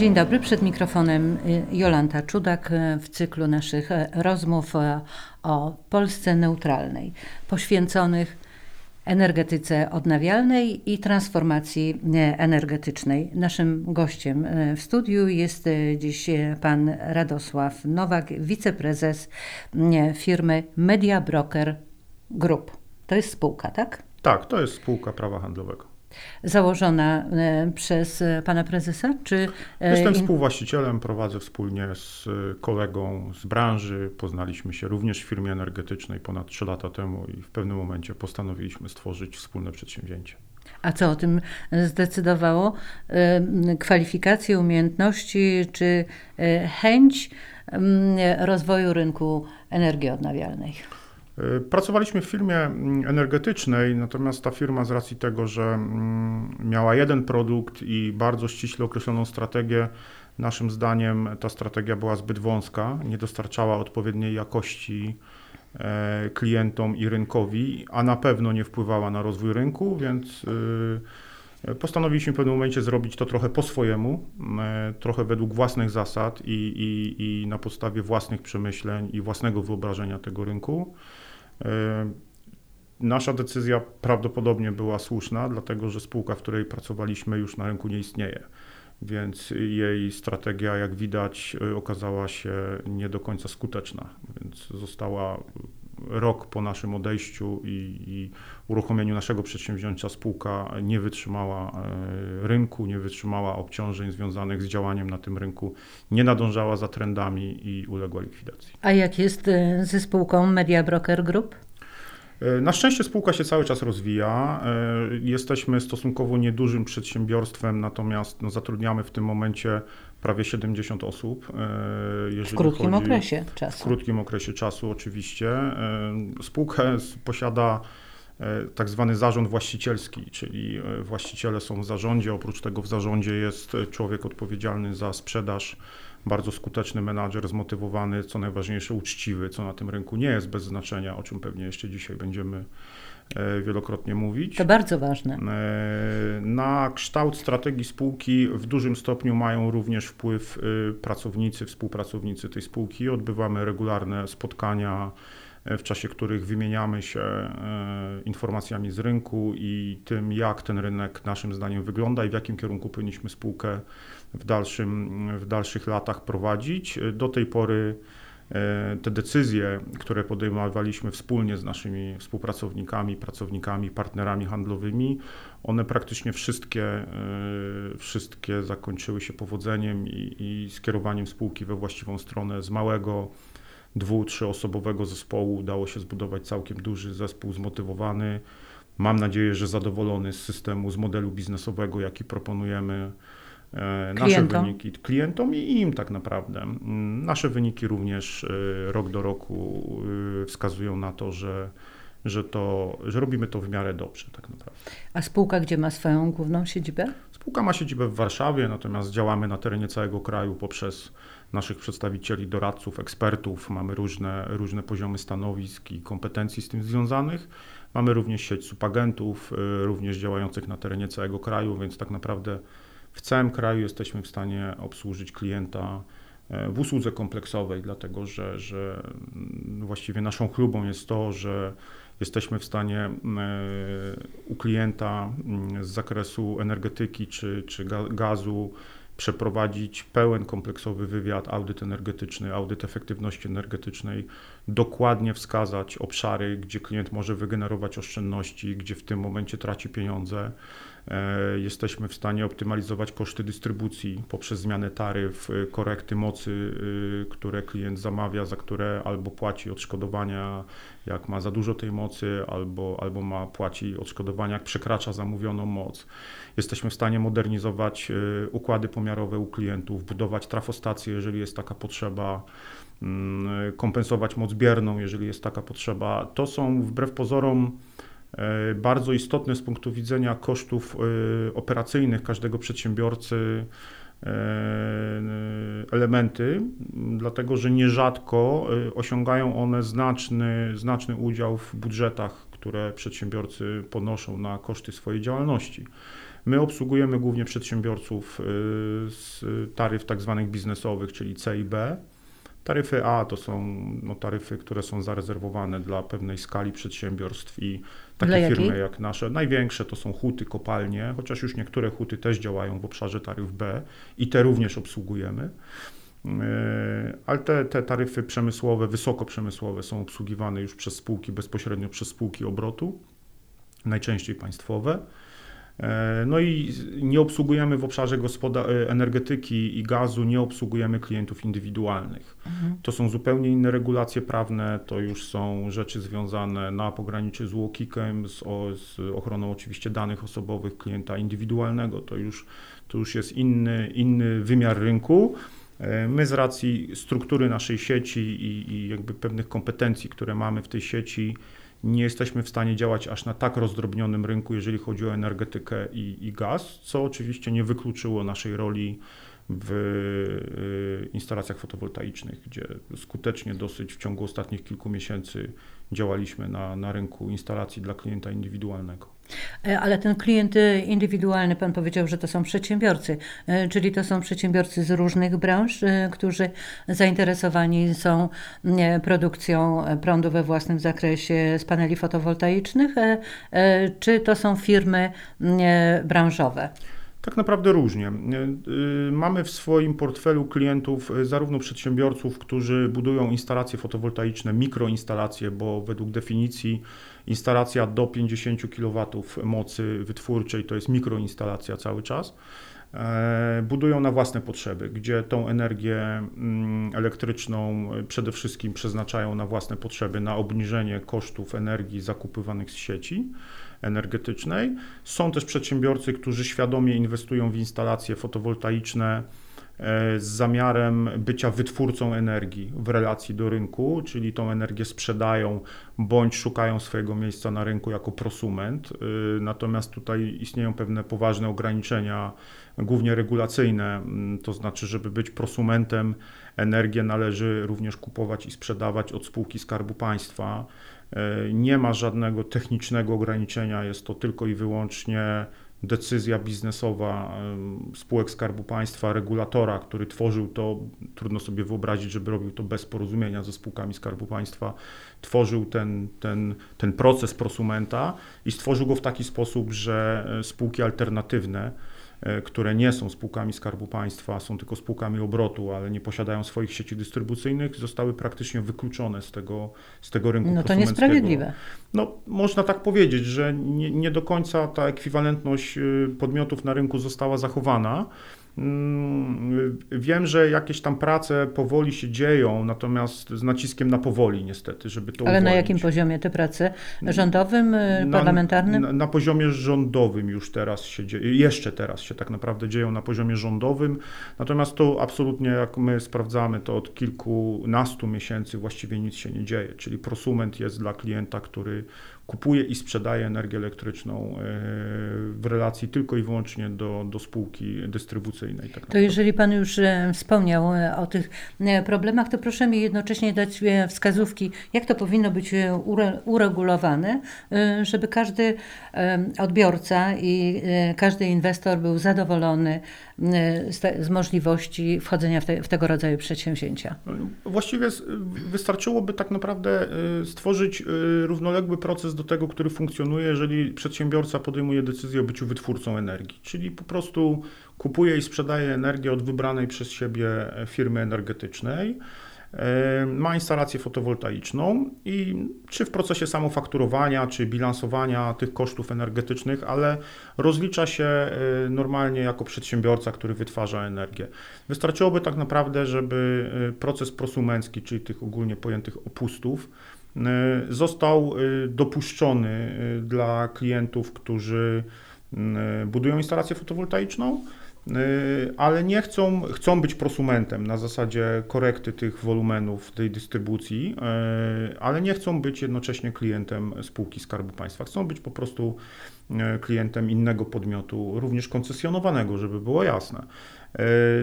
Dzień dobry, przed mikrofonem y, Jolanta Czudak y, w cyklu naszych y, rozmów o Polsce neutralnej, poświęconych energetyce odnawialnej i transformacji energetycznej. Naszym gościem w studiu jest dziś pan Radosław Nowak, wiceprezes firmy Media Broker Group. To jest spółka, tak? Tak, to jest spółka prawa handlowego założona e, przez e, pana prezesa? Czy e, Jestem współwłaścicielem, prowadzę wspólnie z kolegą z branży. Poznaliśmy się również w firmie energetycznej ponad 3 lata temu i w pewnym momencie postanowiliśmy stworzyć wspólne przedsięwzięcie. A co o tym zdecydowało? Kwalifikacje, umiejętności czy chęć rozwoju rynku energii odnawialnej? Y, pracowaliśmy w firmie mm, energetycznej, natomiast ta firma z racji tego, że mm, miała jeden produkt i bardzo ściśle określoną strategię, naszym zdaniem ta strategia była zbyt wąska, nie dostarczała odpowiedniej jakości e, klientom i rynkowi, a na pewno nie wpływała na rozwój rynku, więc y, postanowiliśmy w pewnym momencie zrobić to trochę po swojemu, e, trochę według własnych zasad i, i, i na podstawie własnych przemyśleń i własnego wyobrażenia tego rynku. E, nasza decyzja prawdopodobnie była słuszna, dlatego że spółka, w której pracowaliśmy, już na rynku nie istnieje. Więc jej strategia, jak widać, okazała się nie do końca skuteczna. Więc została rok po naszym odejściu i, i, uruchomieniu naszego przedsięwzięcia spółka nie wytrzymała e, rynku, nie wytrzymała obciążeń związanych z działaniem na tym rynku, nie nadążała za trendami i uległa likwidacji. A jak jest e, ze spółką Media Broker Group? E, na szczęście spółka się cały czas rozwija. Jesteśmy stosunkowo niedużym przedsiębiorstwem, natomiast no, zatrudniamy w tym momencie prawie 70 osób. W krótkim okresie czasu. W krótkim okresie czasu, oczywiście. Spółka posiada tak zwany zarząd właścicielski, czyli właściciele są w zarządzie. Oprócz tego w zarządzie jest człowiek odpowiedzialny za sprzedaż, bardzo skuteczny menadżer, zmotywowany, co najważniejsze, uczciwy, co na tym rynku nie jest bez znaczenia, o czym pewnie jeszcze dzisiaj będziemy E, wielokrotnie mówić. To bardzo ważne. E, na kształt strategii spółki w dużym stopniu mają również wpływ pracownicy, współpracownicy tej spółki. Odbywamy regularne spotkania, e, w czasie których wymieniamy się informacjami z rynku i tym, jak ten rynek naszym zdaniem wygląda i w jakim kierunku powinniśmy spółkę w, dalszym, w dalszych latach prowadzić. Do tej pory E, te decyzje, które podejmowaliśmy wspólnie z naszymi współpracownikami, pracownikami, partnerami handlowymi, one praktycznie wszystkie, e, wszystkie zakończyły się powodzeniem i, i skierowaniem spółki we właściwą stronę. Z małego, dwu, trzyosobowego zespołu udało się zbudować całkiem duży zespół zmotywowany. Mam nadzieję, że zadowolony z systemu, z modelu biznesowego, jaki proponujemy E, nasze klientom. wyniki klientom i im tak naprawdę. Nasze wyniki również e, rok do roku e, wskazują na to, że, że, to, że robimy to w miarę dobrze tak naprawdę. A spółka gdzie ma swoją główną siedzibę? Spółka ma siedzibę w Warszawie, natomiast działamy na terenie całego kraju poprzez naszych przedstawicieli, doradców, ekspertów. Mamy różne, różne poziomy stanowisk i kompetencji z tym związanych. Mamy również sieć subagentów, również działających na terenie całego kraju, więc tak naprawdę w całym kraju jesteśmy w stanie obsłużyć klienta e, w usłudze kompleksowej, dlatego że, że mm, właściwie naszą chlubą jest to, że jesteśmy w stanie e, u klienta mm, z zakresu energetyki czy, czy gazu przeprowadzić pełen kompleksowy wywiad, audyt energetyczny, audyt efektywności energetycznej, dokładnie wskazać obszary, gdzie klient może wygenerować oszczędności, gdzie w tym momencie traci pieniądze. E, jesteśmy w stanie optymalizować koszty dystrybucji poprzez zmianę taryf, e, korekty mocy, e, które klient zamawia, za które albo płaci odszkodowania, jak ma za dużo tej mocy, albo, albo ma płaci odszkodowania, jak przekracza zamówioną moc. Jesteśmy w stanie modernizować układy pomiarowe u klientów, budować trafostacje, jeżeli jest taka potrzeba kompensować moc bierną, jeżeli jest taka potrzeba. To są wbrew pozorom E, bardzo istotne z punktu widzenia kosztów e, operacyjnych każdego przedsiębiorcy e, elementy, dlatego że nierzadko osiągają one znaczny, znaczny udział w budżetach które przedsiębiorcy ponoszą na koszty swojej działalności. My obsługujemy głównie przedsiębiorców z taryf tak zwanych biznesowych, czyli C i B. Taryfy A to są no, taryfy, które są zarezerwowane dla pewnej skali przedsiębiorstw i takie firmy jak nasze. Największe to są huty, kopalnie, chociaż już niektóre huty też działają w obszarze taryf B i te również obsługujemy. Yy, Ale te, te taryfy przemysłowe, wysokoprzemysłowe są obsługiwane już przez spółki, bezpośrednio przez spółki obrotu, najczęściej państwowe. E, No i nie obsługujemy w obszarze e, energetyki i gazu, nie obsługujemy klientów indywidualnych. To są zupełnie inne regulacje prawne, to już są rzeczy związane na pograniczy z UOKiK-em, z, z ochroną oczywiście danych osobowych klienta indywidualnego. To już, to już jest inny, inny wymiar rynku. E, My z racji struktury naszej sieci i, i jakby pewnych kompetencji, które mamy w tej sieci, nie jesteśmy w stanie działać aż na tak rozdrobnionym rynku, jeżeli chodzi o energetykę i, i gaz, co oczywiście nie wykluczyło naszej roli w y, instalacjach fotowoltaicznych, gdzie skutecznie dosyć w ciągu ostatnich kilku miesięcy działaliśmy na, na rynku instalacji dla klienta indywidualnego. E, Ale ten klient e, indywidualny, pan powiedział, że to są przedsiębiorcy, e, czyli to są przedsiębiorcy z różnych branż, e, którzy zainteresowani są produkcją prądu we własnym zakresie z paneli fotowoltaicznych, czy to są firmy branżowe? Tak naprawdę różnie. Y, y, Mamy w swoim portfelu klientów y, zarówno przedsiębiorców, którzy budują instalacje fotowoltaiczne, mikroinstalacje, bo według definicji instalacja do 50 kW mocy wytwórczej to jest mikroinstalacja cały czas. E, Budują na własne potrzeby, gdzie tą energię mm, elektryczną przede wszystkim przeznaczają na własne potrzeby, na obniżenie kosztów energii zakupywanych z sieci energetycznej. Są też przedsiębiorcy, którzy świadomie inwestują w instalacje fotowoltaiczne e, z zamiarem bycia wytwórcą energii w relacji do rynku, czyli tą energię sprzedają bądź szukają swojego miejsca na rynku jako prosument. Y, Natomiast tutaj istnieją pewne poważne ograniczenia, głównie regulacyjne, mm, to znaczy, żeby być prosumentem, energię należy również kupować i sprzedawać od spółki Skarbu Państwa. E, Nie ma żadnego technicznego ograniczenia, jest to tylko i wyłącznie decyzja biznesowa spółek Skarbu Państwa, regulatora, który tworzył to, trudno sobie wyobrazić, żeby robił to bez porozumienia ze spółkami Skarbu Państwa, tworzył ten, ten, ten proces prosumenta i stworzył go w taki sposób, że e, spółki alternatywne, które nie są spółkami Skarbu Państwa, są tylko spółkami obrotu, ale nie posiadają swoich sieci dystrybucyjnych, zostały praktycznie wykluczone z tego, z tego rynku No to niesprawiedliwe. No, można tak powiedzieć, że nie, nie do końca ta ekwiwalentność y, podmiotów na rynku została zachowana. Mm, Wiem, że jakieś tam prace powoli się dzieją, natomiast z naciskiem na powoli niestety, żeby to Ale na uwolnić. jakim poziomie te prace? Rządowym, e, Na- parlamentarnym? Na, na poziomie rządowym już teraz się dzieje, jeszcze teraz się tak naprawdę dzieją na poziomie rządowym, natomiast to absolutnie jak my sprawdzamy, to od kilkunastu miesięcy właściwie nic się nie dzieje, czyli prosument jest dla klienta, który kupuje i sprzedaje energię elektryczną e, w relacji tylko i wyłącznie do, do spółki dystrybucyjnej. Tak To naprawdę. jeżeli Pan już e, wspomniał e, o tych problemach, to proszę mi jednocześnie dać wskazówki, jak to powinno być ure- uregulowane, żeby każdy odbiorca i każdy inwestor był zadowolony z, możliwości wchodzenia w, te, w tego rodzaju przedsięwzięcia. Właściwie wystarczyłoby tak naprawdę stworzyć równoległy proces do tego, który funkcjonuje, jeżeli przedsiębiorca podejmuje decyzję o byciu wytwórcą energii, czyli po prostu kupuje i sprzedaje energię od wybranej przez siebie e, firmy energetycznej. e, Ma instalację fotowoltaiczną i czy w procesie samofakturowania, czy bilansowania tych kosztów energetycznych, ale rozlicza się e, normalnie jako przedsiębiorca, który wytwarza energię. Wystarczyłoby tak naprawdę, żeby y, proces prosumencki, czyli tych ogólnie pojętych opustów, został y, dopuszczony y, dla klientów, którzy y, budują instalację fotowoltaiczną, y, ale nie chcą, chcą być prosumentem na zasadzie korekty tych wolumenów tej dystrybucji, y, ale nie chcą być jednocześnie klientem spółki Skarbu Państwa. Chcą być po prostu y, klientem innego podmiotu, również koncesjonowanego, żeby było jasne.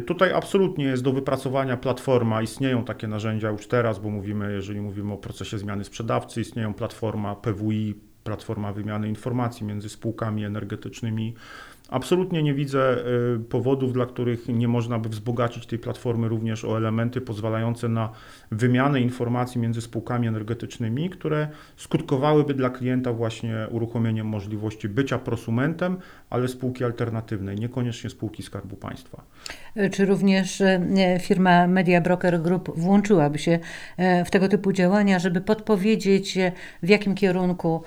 Tutaj absolutnie jest do wypracowania platforma. Istnieją takie narzędzia już teraz, bo mówimy, jeżeli mówimy o procesie zmiany sprzedawcy, istnieją platforma PWI, platforma wymiany informacji między spółkami energetycznymi Absolutnie nie widzę y, powodów, dla których nie można by wzbogacić tej platformy również o elementy pozwalające na wymianę informacji między spółkami energetycznymi, które skutkowałyby dla klienta właśnie uruchomieniem możliwości bycia prosumentem, ale spółki alternatywnej, niekoniecznie spółki Skarbu Państwa. Czy również e, firma Media Broker Group włączyłaby się e, w tego typu działania, żeby podpowiedzieć, e, w jakim kierunku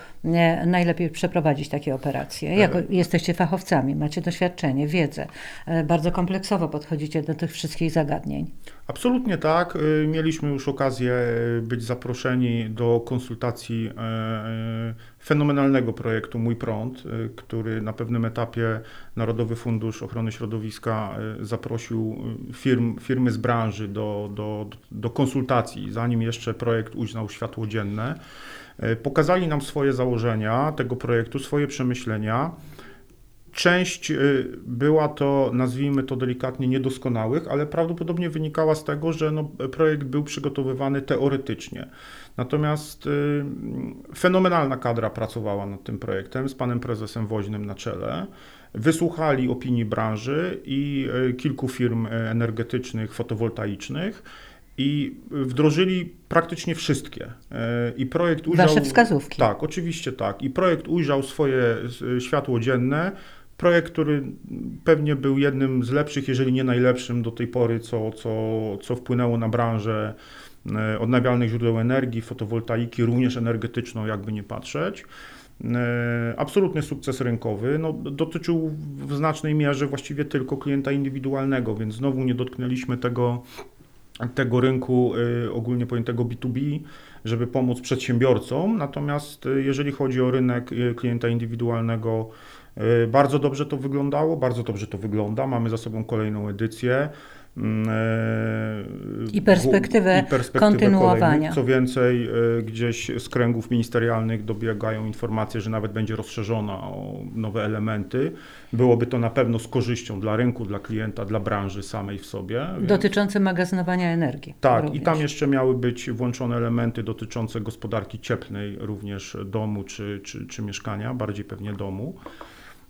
najlepiej przeprowadzić takie operacje? Jako jesteście fachowcami, macie doświadczenie, wiedzę, bardzo kompleksowo podchodzicie do tych wszystkich zagadnień. Absolutnie tak. Mieliśmy już okazję być zaproszeni do konsultacji fenomenalnego projektu Mój Prąd, który na pewnym etapie Narodowy Fundusz Ochrony Środowiska zaprosił firm, firmy z branży do, do, do konsultacji, zanim jeszcze projekt ujrzał światło dzienne. Pokazali nam swoje założenia tego projektu, swoje przemyślenia. Część y, była to, nazwijmy to delikatnie, niedoskonałych, ale prawdopodobnie wynikała z tego, że no, projekt był przygotowywany teoretycznie. Natomiast y, fenomenalna kadra pracowała nad tym projektem z panem prezesem Woźnym na czele. Wysłuchali opinii branży i y, kilku firm energetycznych, fotowoltaicznych i wdrożyli praktycznie wszystkie. I projekt ujrzał. Wasze wskazówki. Tak, oczywiście tak. I projekt ujrzał swoje światło dzienne Projekt, który pewnie był jednym z lepszych, jeżeli nie najlepszym do tej pory, co, co, co wpłynęło na branżę e, odnawialnych źródeł energii, fotowoltaiki, również energetyczną, jakby nie patrzeć. E, absolutny sukces rynkowy. No, dotyczył w znacznej mierze właściwie tylko klienta indywidualnego, więc znowu nie dotknęliśmy tego, tego rynku e, ogólnie pojętego B2B, żeby pomóc przedsiębiorcom. Natomiast jeżeli chodzi o rynek klienta indywidualnego, bardzo dobrze to wyglądało, bardzo dobrze to wygląda. Mamy za sobą kolejną edycję. Mm, e, I perspektywę, i perspektywę kontynuowania. Kolejnych. Co więcej, e, gdzieś z kręgów ministerialnych dobiegają informacje, że nawet będzie rozszerzona o nowe elementy. Byłoby to na pewno z korzyścią dla rynku, dla klienta, dla branży samej w sobie. Dotyczące magazynowania energii. Tak, również. i tam jeszcze miały być włączone elementy dotyczące gospodarki cieplnej, również domu czy, czy, czy mieszkania, bardziej pewnie domu.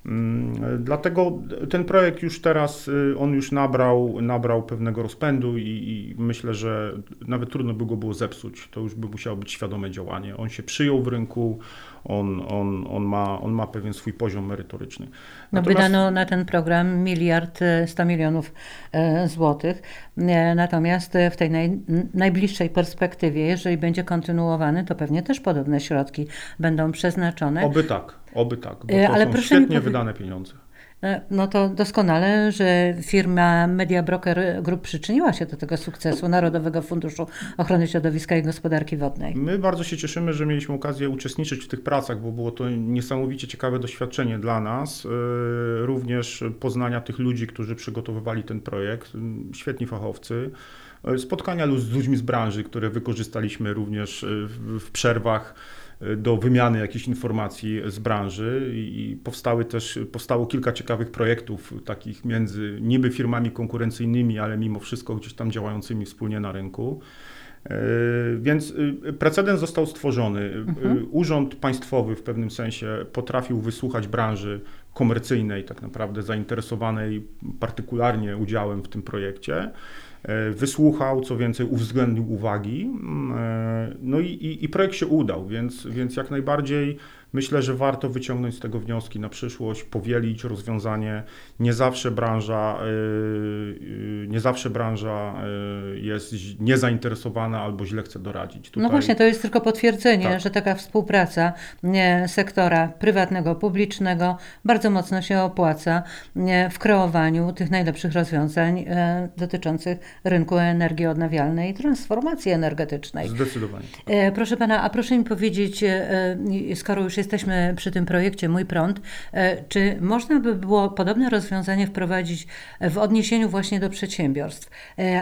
Mm, dlatego ten projekt już teraz, y, on już nabrał, nabrał pewnego rozpędu i, i, myślę, że nawet trudno by go było zepsuć. To już by musiało być świadome działanie. On się przyjął w rynku, on, on, on, ma, on ma pewien swój poziom merytoryczny. No Natomiast... wydano na ten program miliard 100 e, milionów e, złotych. Natomiast w tej naj, najbliższej perspektywie, jeżeli będzie kontynuowany, to pewnie też podobne środki będą przeznaczone. Oby tak, oby tak, bo to Ale są świetnie wydane pieniądze. E, no to doskonale, że firma Media Broker Group przyczyniła się do tego sukcesu Narodowego Funduszu Ochrony Środowiska i Gospodarki Wodnej. My bardzo się cieszymy, że mieliśmy okazję uczestniczyć w tych pracach, bo było to niesamowicie ciekawe doświadczenie dla nas. E, również poznania tych ludzi, którzy przygotowywali ten projekt, świetni fachowcy. E, spotkania z ludźmi z branży, które wykorzystaliśmy również w przerwach do wymiany jakichś informacji z branży i powstały też, powstało kilka ciekawych projektów takich między niby firmami konkurencyjnymi, ale mimo wszystko gdzieś tam działającymi wspólnie na rynku. E, więc y, precedens został stworzony. Mhm. Urząd państwowy w pewnym sensie potrafił wysłuchać branży komercyjnej, tak naprawdę zainteresowanej partykularnie udziałem w tym projekcie. E, wysłuchał, co więcej uwzględnił uwagi. Mm, e, no i, i, i projekt się udał, więc, więc jak najbardziej Myślę, że warto wyciągnąć z tego wnioski na przyszłość, powielić rozwiązanie. Nie zawsze branża, y, y, nie zawsze branża y, jest niezainteresowana albo źle chce doradzić. No Tutaj... No właśnie, to jest tylko potwierdzenie, tak. że taka współpraca sektora prywatnego, publicznego bardzo mocno się opłaca w kreowaniu tych najlepszych rozwiązań dotyczących rynku energii odnawialnej i transformacji energetycznej. Zdecydowanie. E, proszę pana, a proszę mi powiedzieć, e, skoro już jesteśmy przy tym projekcie Mój Prąd, e, czy można by było podobne rozwiązanie wprowadzić w odniesieniu właśnie do przedsiębiorstw,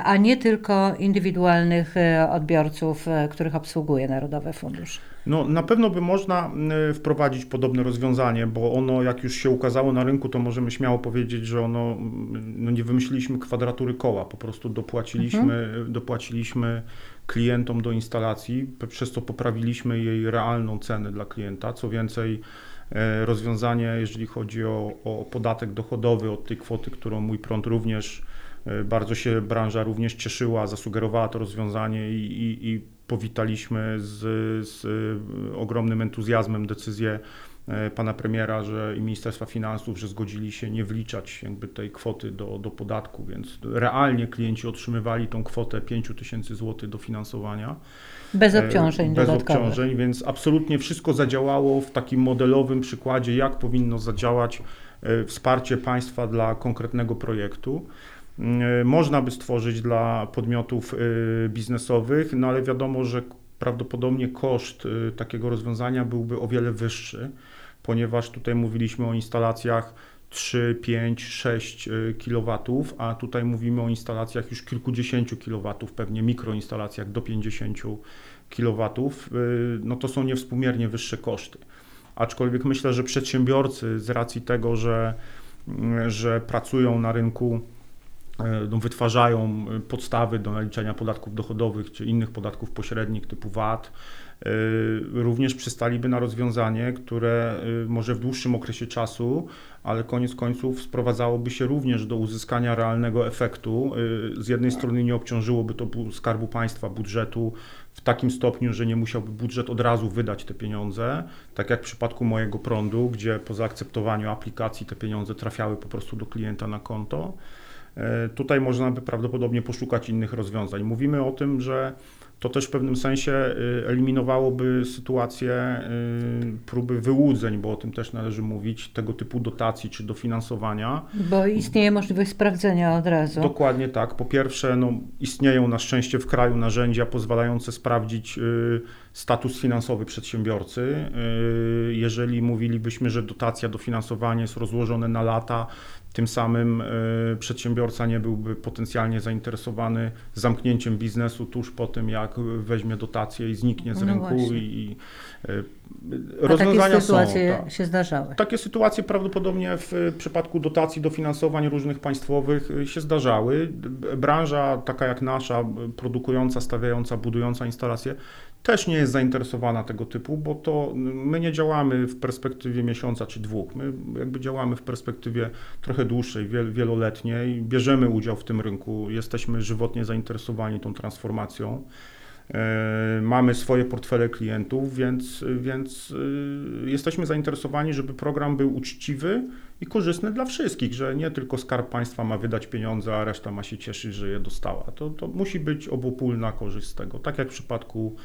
a nie tylko indywidualnych odbiorców, których obsługuje Narodowy Fundusz? No, na pewno by można wprowadzić podobne rozwiązanie, bo ono, jak już się ukazało na rynku, to możemy śmiało powiedzieć, że ono, no nie wymyśliliśmy kwadratury koła, po prostu dopłaciliśmy, mhm. dopłaciliśmy klientom do instalacji, przez co poprawiliśmy jej realną cenę dla klienta. Co więcej, e, rozwiązanie, jeżeli chodzi o, o podatek dochodowy od tej kwoty, którą mój prąd również e, bardzo się branża również cieszyła, zasugerowała to rozwiązanie i, i, i powitaliśmy z, z ogromnym entuzjazmem decyzję pana premiera że i Ministerstwa Finansów, że zgodzili się nie wliczać jakby tej kwoty do, do podatku, więc realnie klienci otrzymywali tą kwotę 5 tysięcy złotych dofinansowania. Bez e, obciążeń Bez dodatkowych. obciążeń, więc absolutnie wszystko zadziałało w takim modelowym przykładzie, jak powinno zadziałać e, wsparcie państwa dla konkretnego projektu. Y, można by stworzyć dla podmiotów biznesowych, no ale wiadomo, że prawdopodobnie koszt takiego rozwiązania byłby o wiele wyższy, ponieważ tutaj mówiliśmy o instalacjach 3, 5, 6 kW, a tutaj mówimy o instalacjach już kilkudziesięciu kW, pewnie mikroinstalacjach do 50 kW, no to są niewspółmiernie wyższe koszty. Aczkolwiek myślę, że przedsiębiorcy z racji tego, że, że pracują na rynku no, wytwarzają e, podstawy do naliczania podatków dochodowych czy innych podatków pośrednich typu VAT, e, również przystaliby na rozwiązanie, które może w dłuższym okresie czasu, ale koniec końców sprowadzałoby się również do uzyskania realnego efektu. Z jednej strony nie obciążyłoby to skarbu państwa, budżetu w takim stopniu, że nie musiałby budżet od razu wydać te pieniądze, tak jak w przypadku mojego prądu, gdzie po zaakceptowaniu aplikacji te pieniądze trafiały po prostu do klienta na konto. E, tutaj można by prawdopodobnie poszukać innych rozwiązań. Mówimy o tym, że to też w pewnym sensie y, eliminowałoby sytuację y, próby wyłudzeń, bo o tym też należy mówić, tego typu dotacji czy dofinansowania. Bo istnieje możliwość sprawdzenia od razu. Dokładnie tak. Po pierwsze, no, istnieją na szczęście w kraju narzędzia pozwalające sprawdzić y, status finansowy przedsiębiorcy. Jeżeli mówilibyśmy, że dotacja, dofinansowanie jest rozłożone na lata, tym samym przedsiębiorca nie byłby potencjalnie zainteresowany zamknięciem biznesu tuż po tym, jak weźmie dotację i zniknie z no rynku właśnie. i, e, rozwiązania takie sytuacje są, tak. się zdarzały. Takie sytuacje prawdopodobnie w przypadku dotacji, dofinansowań różnych państwowych e, się zdarzały. Branża taka jak nasza, produkująca, stawiająca, budująca instalacje, też nie jest zainteresowana tego typu, bo to my nie działamy w perspektywie miesiąca czy dwóch. My jakby działamy w perspektywie trochę dłuższej, wieloletniej. Bierzemy udział w tym rynku, jesteśmy żywotnie zainteresowani tą transformacją. E, mamy swoje portfele klientów, więc, więc e, jesteśmy zainteresowani, żeby program był uczciwy i korzystny dla wszystkich, że nie tylko Skarb Państwa ma wydać pieniądze, a reszta ma się cieszyć, że je dostała. To, to musi być obopólna korzyść z tego, tak jak w przypadku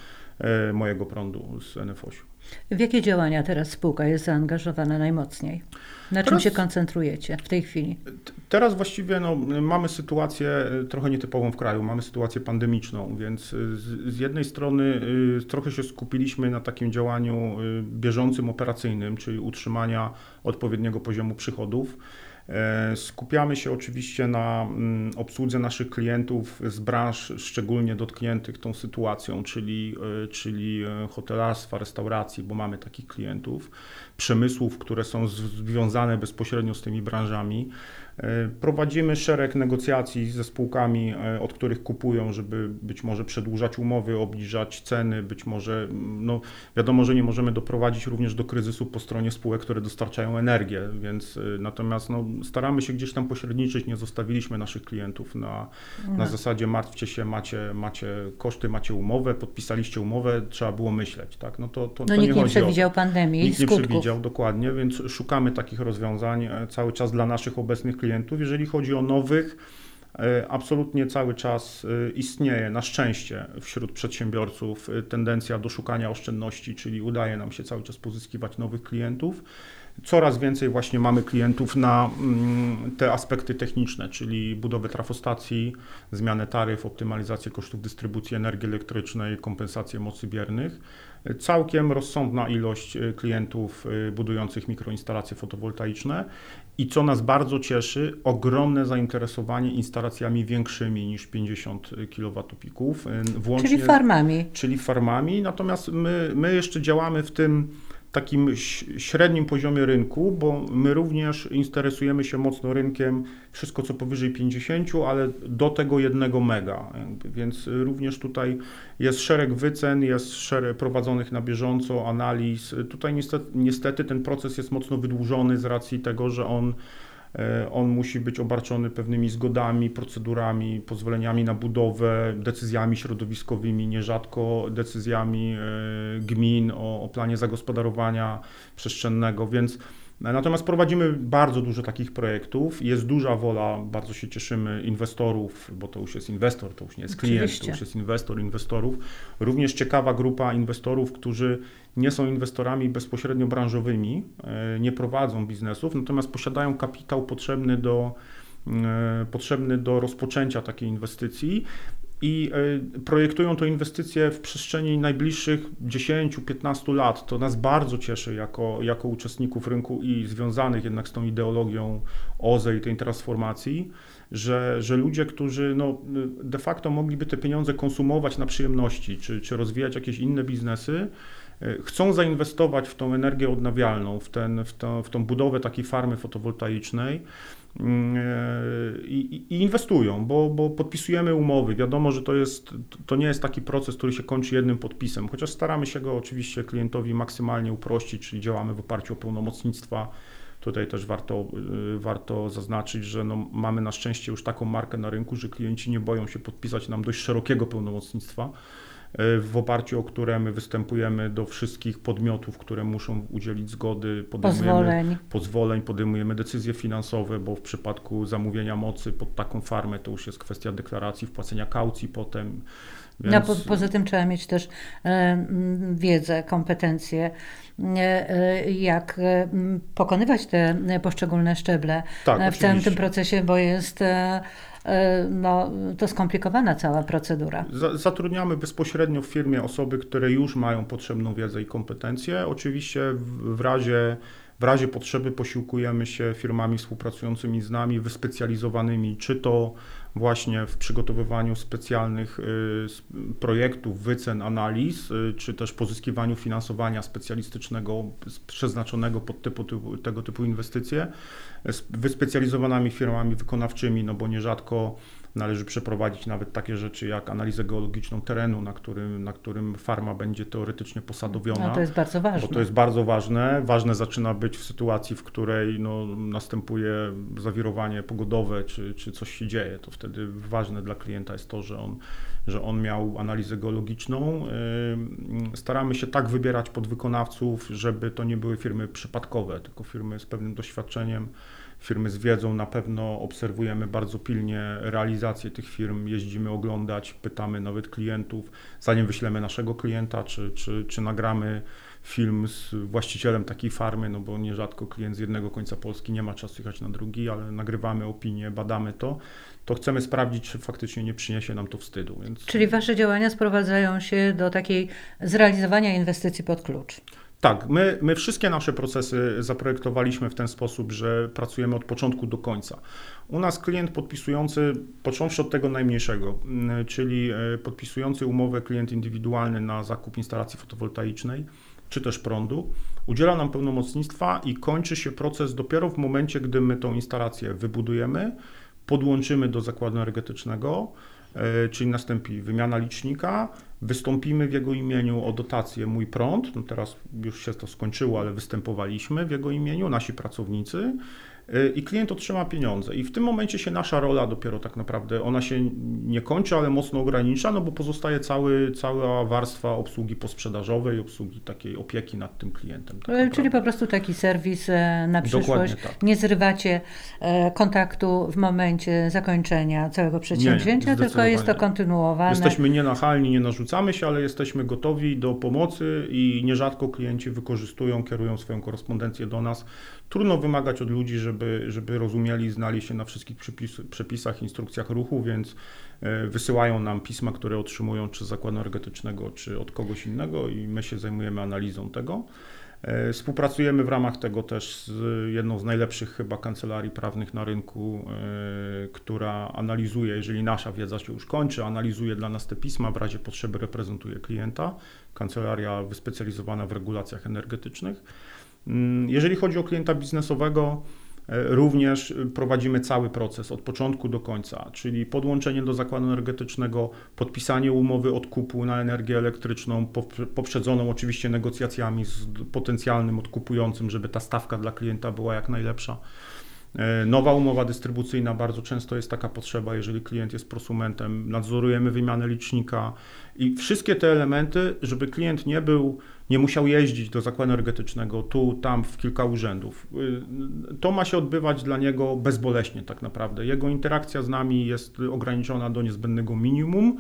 mojego prądu z NFOŚ-u. W jakie działania teraz spółka jest zaangażowana najmocniej? Na czym teraz, się koncentrujecie w tej chwili? Teraz właściwie no, mamy sytuację e, trochę nietypową w kraju, mamy sytuację pandemiczną, więc e, z, z jednej strony y, trochę się skupiliśmy na takim działaniu y, bieżącym, operacyjnym, czyli utrzymania odpowiedniego poziomu przychodów. E, skupiamy się oczywiście na mm, obsłudze naszych klientów z branż szczególnie dotkniętych tą sytuacją, czyli, e, czyli e, hotelarstwa, restauracji, bo mamy takich klientów, przemysłów, które są związane bezpośrednio z tymi branżami. E, prowadzimy szereg negocjacji ze spółkami, e, od których kupują, żeby być może przedłużać umowy, obniżać ceny, być może, no wiadomo, że nie możemy doprowadzić również do kryzysu po stronie spółek, które dostarczają energię, więc e, natomiast no, staramy się gdzieś tam pośredniczyć, nie zostawiliśmy naszych klientów na, na no. zasadzie martwcie się, macie, macie koszty, macie umowę, podpisaliście umowę, trzeba było myśleć, tak? No to, to, no, to nikt nie, nie przewidział o... pandemii Nikt skutków. nie przewidział, dokładnie, więc szukamy takich rozwiązań cały czas dla naszych obecnych klientów. Jeżeli chodzi o nowych, e, absolutnie cały czas e, istnieje na szczęście wśród przedsiębiorców e, tendencja do szukania oszczędności, czyli udaje nam się cały czas pozyskiwać nowych klientów. Coraz więcej właśnie mamy klientów na mm, te aspekty techniczne, czyli budowę trafostacji, zmianę taryf, optymalizację kosztów dystrybucji energii elektrycznej, kompensację mocy biernych. Całkiem rozsądna ilość klientów budujących mikroinstalacje fotowoltaiczne i co nas bardzo cieszy, ogromne zainteresowanie instalacjami większymi niż 50 kW pików. Włącznie, czyli farmami. Czyli farmami, natomiast my, my jeszcze działamy w tym takim średnim poziomie rynku, bo my również interesujemy się mocno rynkiem wszystko co powyżej 50, ale do tego jednego mega. Więc również tutaj jest szereg wycen, jest szereg prowadzonych na bieżąco analiz. Tutaj niestety, niestety ten proces jest mocno wydłużony z racji tego, że on on musi być obarczony pewnymi zgodami, procedurami, pozwoleniami na budowę, decyzjami środowiskowymi, nierzadko decyzjami e, gmin o, o planie zagospodarowania przestrzennego, więc Natomiast prowadzimy bardzo dużo takich projektów. Jest duża wola, bardzo się cieszymy, inwestorów, bo to już jest inwestor, to już nie jest klient, Oczywiście. to już jest inwestor inwestorów. Również ciekawa grupa inwestorów, którzy nie są inwestorami bezpośrednio branżowymi, e, nie prowadzą biznesów, natomiast posiadają kapitał potrzebny do, e, potrzebny do rozpoczęcia takiej inwestycji i e, projektują to inwestycje w przestrzeni najbliższych 10-15 lat. To nas bardzo cieszy jako, jako uczestników rynku i związanych jednak z tą ideologią OZE i tej transformacji, że, że ludzie, którzy no, de facto mogliby te pieniądze konsumować na przyjemności, czy, czy rozwijać jakieś inne biznesy, e, chcą zainwestować w tą energię odnawialną, w, ten, w, to, w tą budowę takiej farmy fotowoltaicznej i, i, inwestują, bo, bo podpisujemy umowy. Wiadomo, że to, jest, to nie jest taki proces, który się kończy jednym podpisem, chociaż staramy się go oczywiście klientowi maksymalnie uprościć, czyli działamy w oparciu o pełnomocnictwa. Tutaj też warto, y, warto zaznaczyć, że no mamy na szczęście już taką markę na rynku, że klienci nie boją się podpisać nam dość szerokiego pełnomocnictwa E, w oparciu o które my występujemy do wszystkich podmiotów, które muszą udzielić zgody, podejmujemy pozwoleń. pozwoleń, podejmujemy decyzje finansowe, bo w przypadku zamówienia mocy pod taką farmę to już jest kwestia deklaracji, wpłacenia kaucji potem. Więc... No, po, poza tym trzeba mieć też e, wiedzę, kompetencje, e, e jak e, pokonywać te poszczególne szczeble tak, w całym tym procesie, bo jest e, E, no, to skomplikowana cała procedura. Zatrudniamy bezpośrednio w firmie osoby, które już mają potrzebną wiedzę i kompetencje. Oczywiście w razie w razie potrzeby posiłkujemy się firmami współpracującymi z nami, wyspecjalizowanymi, czy to właśnie w przygotowywaniu specjalnych y, projektów, wycen, analiz, y, czy też pozyskiwaniu finansowania specjalistycznego przeznaczonego pod typu, tego typu inwestycje, wyspecjalizowanymi firmami wykonawczymi, no bo nierzadko należy przeprowadzić nawet takie rzeczy jak analizę geologiczną terenu, na którym, na którym farma będzie teoretycznie posadowiona. No to jest bardzo ważne. Bo to jest bardzo ważne. Ważne zaczyna być w sytuacji, w której no, następuje zawirowanie pogodowe, czy, czy coś się dzieje. To wtedy ważne dla klienta jest to, że on, że on miał analizę geologiczną. Staramy się tak wybierać podwykonawców, żeby to nie były firmy przypadkowe, tylko firmy z pewnym doświadczeniem firmy z wiedzą na pewno obserwujemy bardzo pilnie realizację tych firm, jeździmy oglądać, pytamy nawet klientów, zanim wyślemy naszego klienta, czy, czy, czy nagramy film z właścicielem takiej farmy, no bo nierzadko klient z jednego końca Polski nie ma czasu jechać na drugi, ale nagrywamy opinię, badamy to, to chcemy sprawdzić, czy faktycznie nie przyniesie nam to wstydu. Więc... Czyli Wasze działania sprowadzają się do takiej zrealizowania inwestycji pod klucz. Tak, my, my wszystkie nasze procesy zaprojektowaliśmy w ten sposób, że pracujemy od początku do końca. U nas klient podpisujący, począwszy od tego najmniejszego, mm, czyli e, podpisujący umowę klient indywidualny na zakup instalacji fotowoltaicznej czy też prądu, udziela nam pełnomocnictwa i kończy się proces dopiero w momencie, gdy my tą instalację wybudujemy, podłączymy do zakładu energetycznego, e, czyli nastąpi wymiana licznika, Wystąpimy w jego imieniu o dotację Mój Prąd. No teraz już się to skończyło, ale występowaliśmy w jego imieniu, nasi pracownicy i klient otrzyma pieniądze. I w tym momencie się nasza rola dopiero tak naprawdę, ona się nie kończy, ale mocno ogranicza, no bo pozostaje cały, cała warstwa obsługi posprzedażowej, obsługi takiej opieki nad tym klientem. Tak Czyli po prostu taki serwis e, na przyszłość. Tak. Nie zrywacie e, kontaktu w momencie zakończenia całego przedsięwzięcia, nie, tylko jest to kontynuowane. Jesteśmy nienachalni, nie narzucamy się, ale jesteśmy gotowi do pomocy i nierzadko klienci wykorzystują, kierują swoją korespondencję do nas. Trudno wymagać od ludzi, żeby żeby, rozumieli, znali się na wszystkich przepis, przepisach, instrukcjach ruchu, więc e, wysyłają nam pisma, które otrzymują czy z zakładu energetycznego, czy od kogoś innego i my się zajmujemy analizą tego. E, współpracujemy w ramach tego też z jedną z najlepszych chyba kancelarii prawnych na rynku, e, która analizuje, jeżeli nasza wiedza się już kończy, analizuje dla nas te pisma, w razie potrzeby reprezentuje klienta. Kancelaria wyspecjalizowana w regulacjach energetycznych. Mm, jeżeli chodzi o klienta biznesowego, E, również prowadzimy cały proces od początku do końca, czyli podłączenie do zakładu energetycznego, podpisanie umowy odkupu na energię elektryczną, poprzedzoną oczywiście negocjacjami z potencjalnym odkupującym, żeby ta stawka dla klienta była jak najlepsza. E, nowa umowa dystrybucyjna, bardzo często jest taka potrzeba, jeżeli klient jest prosumentem, nadzorujemy wymianę licznika i wszystkie te elementy, żeby klient nie był, nie musiał jeździć do zakładu energetycznego, tu, tam, w kilka urzędów. E, to ma się odbywać dla niego bezboleśnie tak naprawdę. Jego interakcja z nami jest ograniczona do niezbędnego minimum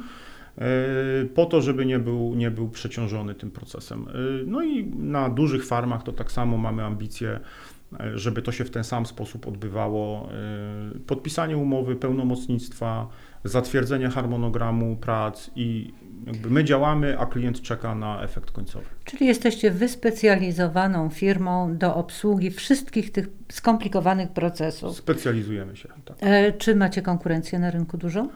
e, po to, żeby nie był, nie był przeciążony tym procesem. No i na dużych farmach to tak samo mamy ambicje żeby to się w ten sam sposób odbywało. Y, podpisanie umowy, pełnomocnictwa, zatwierdzenie harmonogramu prac i jakby my działamy, a klient czeka na efekt końcowy. Czyli jesteście wyspecjalizowaną firmą do obsługi wszystkich tych skomplikowanych procesów. Specjalizujemy się. Tak. E, czy macie konkurencję na rynku dużą?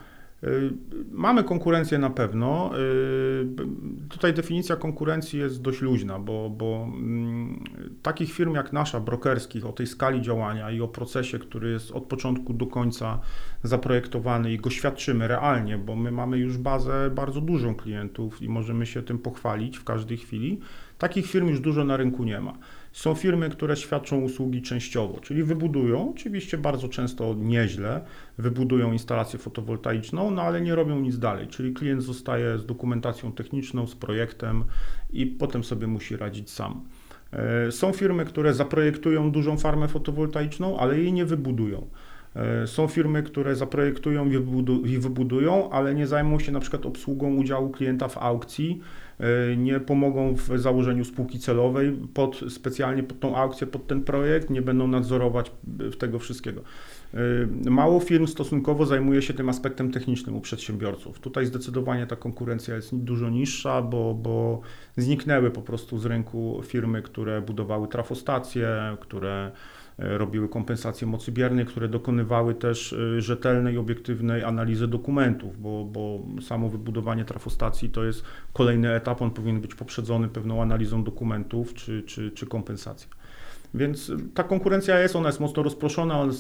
Y, mamy konkurencję na pewno. Y, tutaj definicja konkurencji jest dość luźna, bo, bo mm, takich firm jak nasza, brokerskich, o tej skali działania i o procesie, który jest od początku do końca zaprojektowany i go świadczymy realnie, bo my mamy już bazę bardzo dużą klientów i możemy się tym pochwalić w każdej chwili. Takich firm już dużo na rynku nie ma. Są firmy, które świadczą usługi częściowo, czyli wybudują, oczywiście bardzo często nieźle, wybudują instalację fotowoltaiczną, no ale nie robią nic dalej, czyli klient zostaje z dokumentacją techniczną, z projektem i potem sobie musi radzić sam. E, są firmy, które zaprojektują dużą farmę fotowoltaiczną, ale jej nie wybudują. E, są firmy, które zaprojektują i wybudują, ale nie zajmą się na przykład obsługą udziału klienta w aukcji, nie pomogą w założeniu spółki celowej pod, specjalnie pod tą aukcję, pod ten projekt, nie będą nadzorować tego wszystkiego. E, mało firm stosunkowo zajmuje się tym aspektem technicznym u przedsiębiorców. Tutaj zdecydowanie ta konkurencja jest dużo niższa, bo, bo zniknęły po prostu z rynku firmy, które budowały trafostacje, które E, robiły kompensacje mocy biernej, które dokonywały też e, rzetelnej, obiektywnej analizy dokumentów, bo, bo samo wybudowanie trafostacji to jest kolejny etap, on powinien być poprzedzony pewną analizą dokumentów czy, czy, czy. Więc ta konkurencja jest, ona jest mocno rozproszona, ona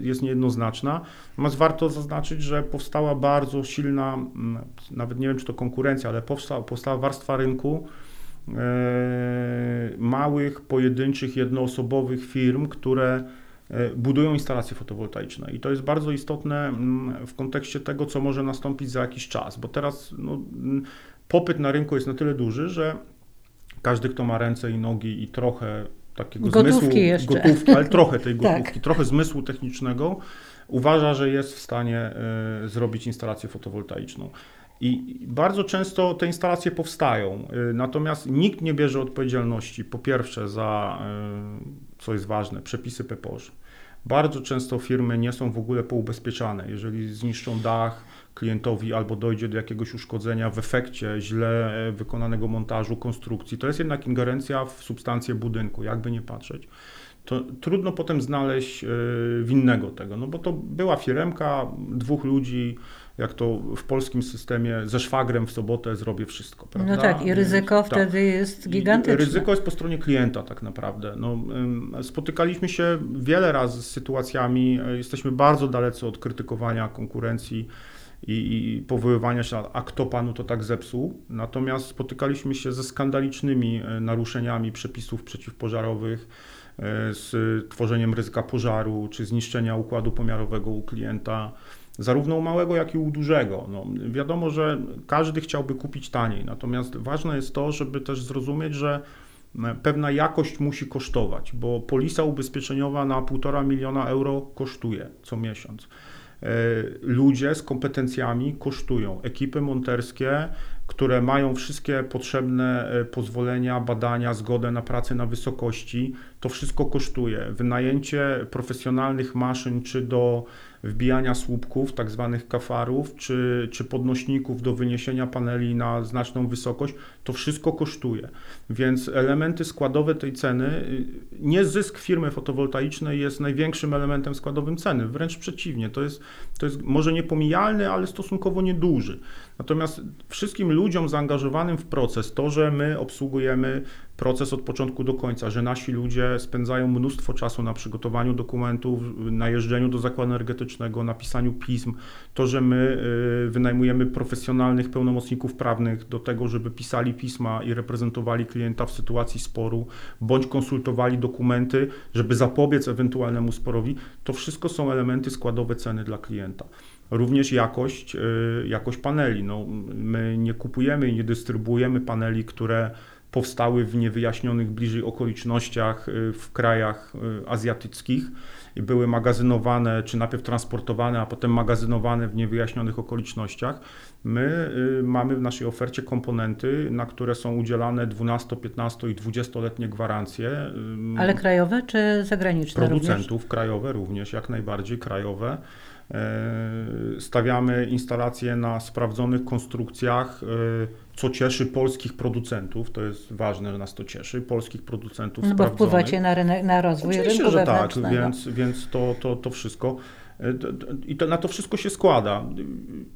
jest niejednoznaczna. Natomiast warto zaznaczyć, że powstała bardzo silna, nawet nie wiem czy to konkurencja, ale powstała, powstała warstwa rynku, E, małych, pojedynczych, jednoosobowych firm, które e, budują instalacje fotowoltaiczne. I to jest bardzo istotne mm, w kontekście tego, co może nastąpić za jakiś czas, bo teraz no, mm, popyt na rynku jest na tyle duży, że każdy, kto ma ręce i nogi i trochę takiego gotówki zmysłu, jeszcze. gotówki, ale trochę tej tak. gotówki, tak. trochę zmysłu technicznego, uważa, że jest w stanie y, zrobić instalację fotowoltaiczną. I bardzo często te instalacje powstają, y, natomiast nikt nie bierze odpowiedzialności, po pierwsze, za, y, co jest ważne, przepisy PPOŚ. Bardzo często firmy nie są w ogóle poubezpieczane. Jeżeli zniszczą dach klientowi albo dojdzie do jakiegoś uszkodzenia w efekcie źle e, wykonanego montażu, konstrukcji, to jest jednak ingerencja w substancję budynku, jakby nie patrzeć to trudno potem znaleźć e, winnego tego, no bo to była firemka, dwóch ludzi, jak to w polskim systemie, ze szwagrem w sobotę zrobię wszystko. Prawda? No tak, i ryzyko tak. wtedy jest gigantyczne. I ryzyko jest po stronie klienta tak naprawdę. No, spotykaliśmy się wiele razy z sytuacjami, e, jesteśmy bardzo dalece od krytykowania konkurencji i, i powoływania się, a kto panu to tak zepsuł. Natomiast spotykaliśmy się ze skandalicznymi e, naruszeniami przepisów przeciwpożarowych, E, z tworzeniem ryzyka pożaru czy zniszczenia układu pomiarowego u klienta, zarówno u małego, jak i u dużego. No, wiadomo, że każdy chciałby kupić taniej, natomiast ważne jest to, żeby też zrozumieć, że pewna jakość musi kosztować, bo polisa ubezpieczeniowa na 1,5 miliona euro kosztuje co miesiąc. ludzie z kompetencjami kosztują. Ekipy monterskie które mają wszystkie potrzebne e, pozwolenia, badania, zgodę na pracę na wysokości. To wszystko kosztuje. Wynajęcie profesjonalnych maszyn, czy do wbijania słupków, tak zwanych kafarów, czy, czy podnośników do wyniesienia paneli na znaczną wysokość, to wszystko kosztuje. Więc elementy składowe tej ceny, y, nie zysk firmy fotowoltaicznej jest największym elementem składowym ceny, wręcz przeciwnie, to jest, to jest może niepomijalny, ale stosunkowo nieduży. Natomiast wszystkim ludziom zaangażowanym w proces, to, że my obsługujemy proces od początku do końca, że nasi ludzie spędzają mnóstwo czasu na przygotowaniu dokumentów, na jeżdżeniu do zakładu energetycznego, na pisaniu pism, to, że my y, wynajmujemy profesjonalnych pełnomocników prawnych do tego, żeby pisali pisma i reprezentowali klienta w sytuacji sporu, bądź konsultowali dokumenty, żeby zapobiec ewentualnemu sporowi, to wszystko są elementy składowe ceny dla klienta. Również jakość, y, jakość paneli. No, my nie kupujemy i nie dystrybuujemy paneli, które powstały w niewyjaśnionych bliżej okolicznościach y, w krajach y, azjatyckich i były magazynowane, czy najpierw transportowane, a potem magazynowane w niewyjaśnionych okolicznościach. My mamy w naszej ofercie komponenty, na które są udzielane 12, 15 i 20-letnie gwarancje. Ale krajowe czy zagraniczne? Producentów również? krajowe również, jak najbardziej krajowe. E, stawiamy instalacje na sprawdzonych konstrukcjach, e, co cieszy polskich producentów. To jest ważne, że nas to cieszy. Polskich producentów no bo wpływacie na, rynek, na rozwój Oczywiście, rynku że tak, więc, więc to, to, to wszystko I to, na to wszystko się składa.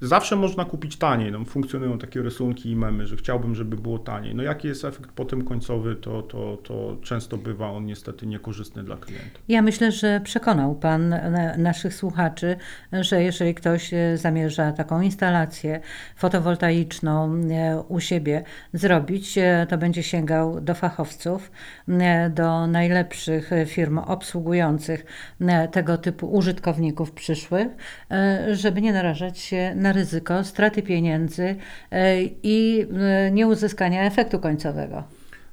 Zawsze można kupić taniej. No, funkcjonują takie rysunki i memy, że chciałbym, żeby było taniej. No jaki jest efekt potem końcowy, to, to, to często bywa on niestety niekorzystny dla klienta. Ja myślę, że przekonał Pan naszych słuchaczy, że jeżeli ktoś e, zamierza taką instalację fotowoltaiczną e, u siebie zrobić, to będzie sięgał do fachowców, do najlepszych firm obsługujących tego typu użytkowników przyszłych, e, żeby nie narażać się na ryzyko straty pieniędzy e, i e, nieuzyskania efektu końcowego.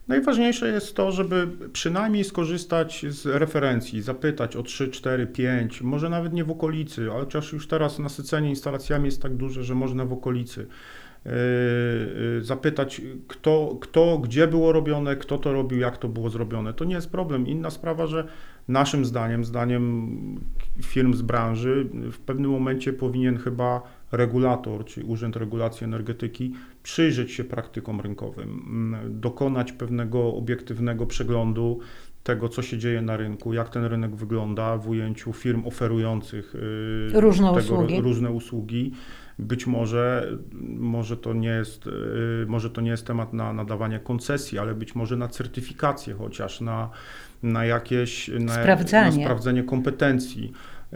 Najważniejsze jest to, żeby przynajmniej skorzystać z referencji, zapytać o 3, 4, 5, może nawet nie w okolicy, ale chociaż już teraz nasycenie instalacjami jest tak duże, że można w okolicy zapytać, kto, kto, gdzie było robione, kto to robił, jak to było zrobione. To nie jest problem. Inna sprawa, że naszym zdaniem, zdaniem firm z branży, w pewnym momencie powinien chyba regulator, czy Urząd Regulacji Energetyki, przyjrzeć się praktykom rynkowym, dokonać pewnego obiektywnego przeglądu tego, co się dzieje na rynku, jak ten rynek wygląda w ujęciu firm oferujących y, różne, tego, usługi. różne usługi. Być może, może, to nie jest, y, może to nie jest temat na nadawanie koncesji, ale być może na certyfikację chociaż, na, na jakieś na, na sprawdzenie kompetencji. Y,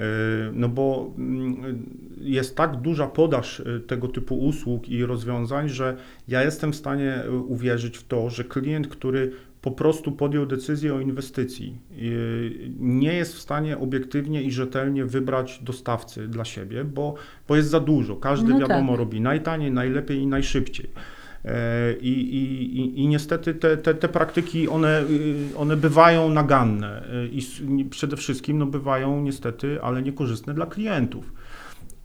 no bo mm, jest tak duża podaż y, tego typu usług i rozwiązań, że ja jestem w stanie uwierzyć w to, że klient, który po prostu podjął decyzję o inwestycji, nie jest w stanie obiektywnie i rzetelnie wybrać dostawcy dla siebie, bo, bo jest za dużo. Każdy no wiadomo tak. robi najtaniej, najlepiej i najszybciej. E, I, i, i niestety te, te, te praktyki, one, y, one bywają naganne e, i przede wszystkim no, bywają niestety, ale niekorzystne dla klientów.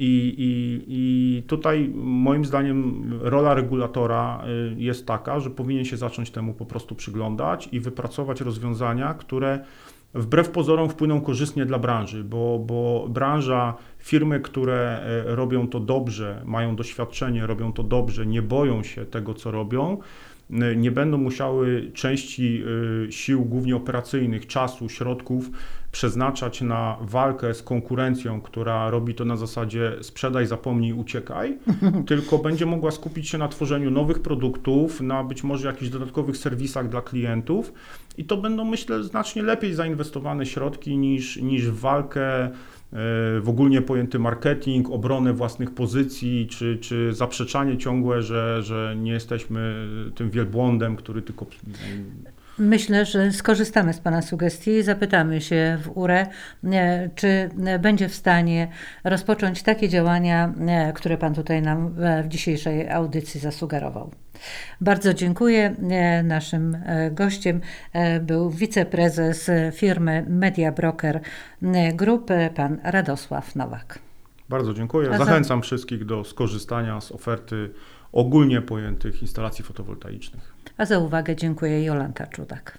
I, i, I tutaj moim zdaniem rola regulatora y, jest taka, że powinien się zacząć temu po prostu przyglądać i wypracować rozwiązania, które wbrew pozorom wpłyną korzystnie dla branży, bo, bo branża, firmy, które e, robią to dobrze, mają doświadczenie, robią to dobrze, nie boją się tego, co robią, nie będą musiały części y, sił, głównie operacyjnych, czasu, środków przeznaczać na walkę z konkurencją, która robi to na zasadzie sprzedaj, zapomnij, uciekaj, tylko będzie mogła skupić się na tworzeniu nowych produktów, na być może jakichś dodatkowych serwisach dla klientów. I to będą, myślę, znacznie lepiej zainwestowane środki niż, niż walkę w ogólnie pojęty marketing, obronę własnych pozycji, czy, czy zaprzeczanie ciągłe, że, że nie jesteśmy tym wielbłądem, który tylko. Myślę, że skorzystamy z Pana sugestii i zapytamy się w URE, czy będzie w stanie rozpocząć takie działania, które Pan tutaj nam w dzisiejszej audycji zasugerował. Bardzo dziękuję. E, naszym e, gościem e, był wiceprezes firmy Media Broker Group, pan Radosław Nowak. Bardzo dziękuję. Zachęcam wszystkich do skorzystania z oferty ogólnie pojętych instalacji fotowoltaicznych. A za uwagę dziękuję Jolanta Czudak.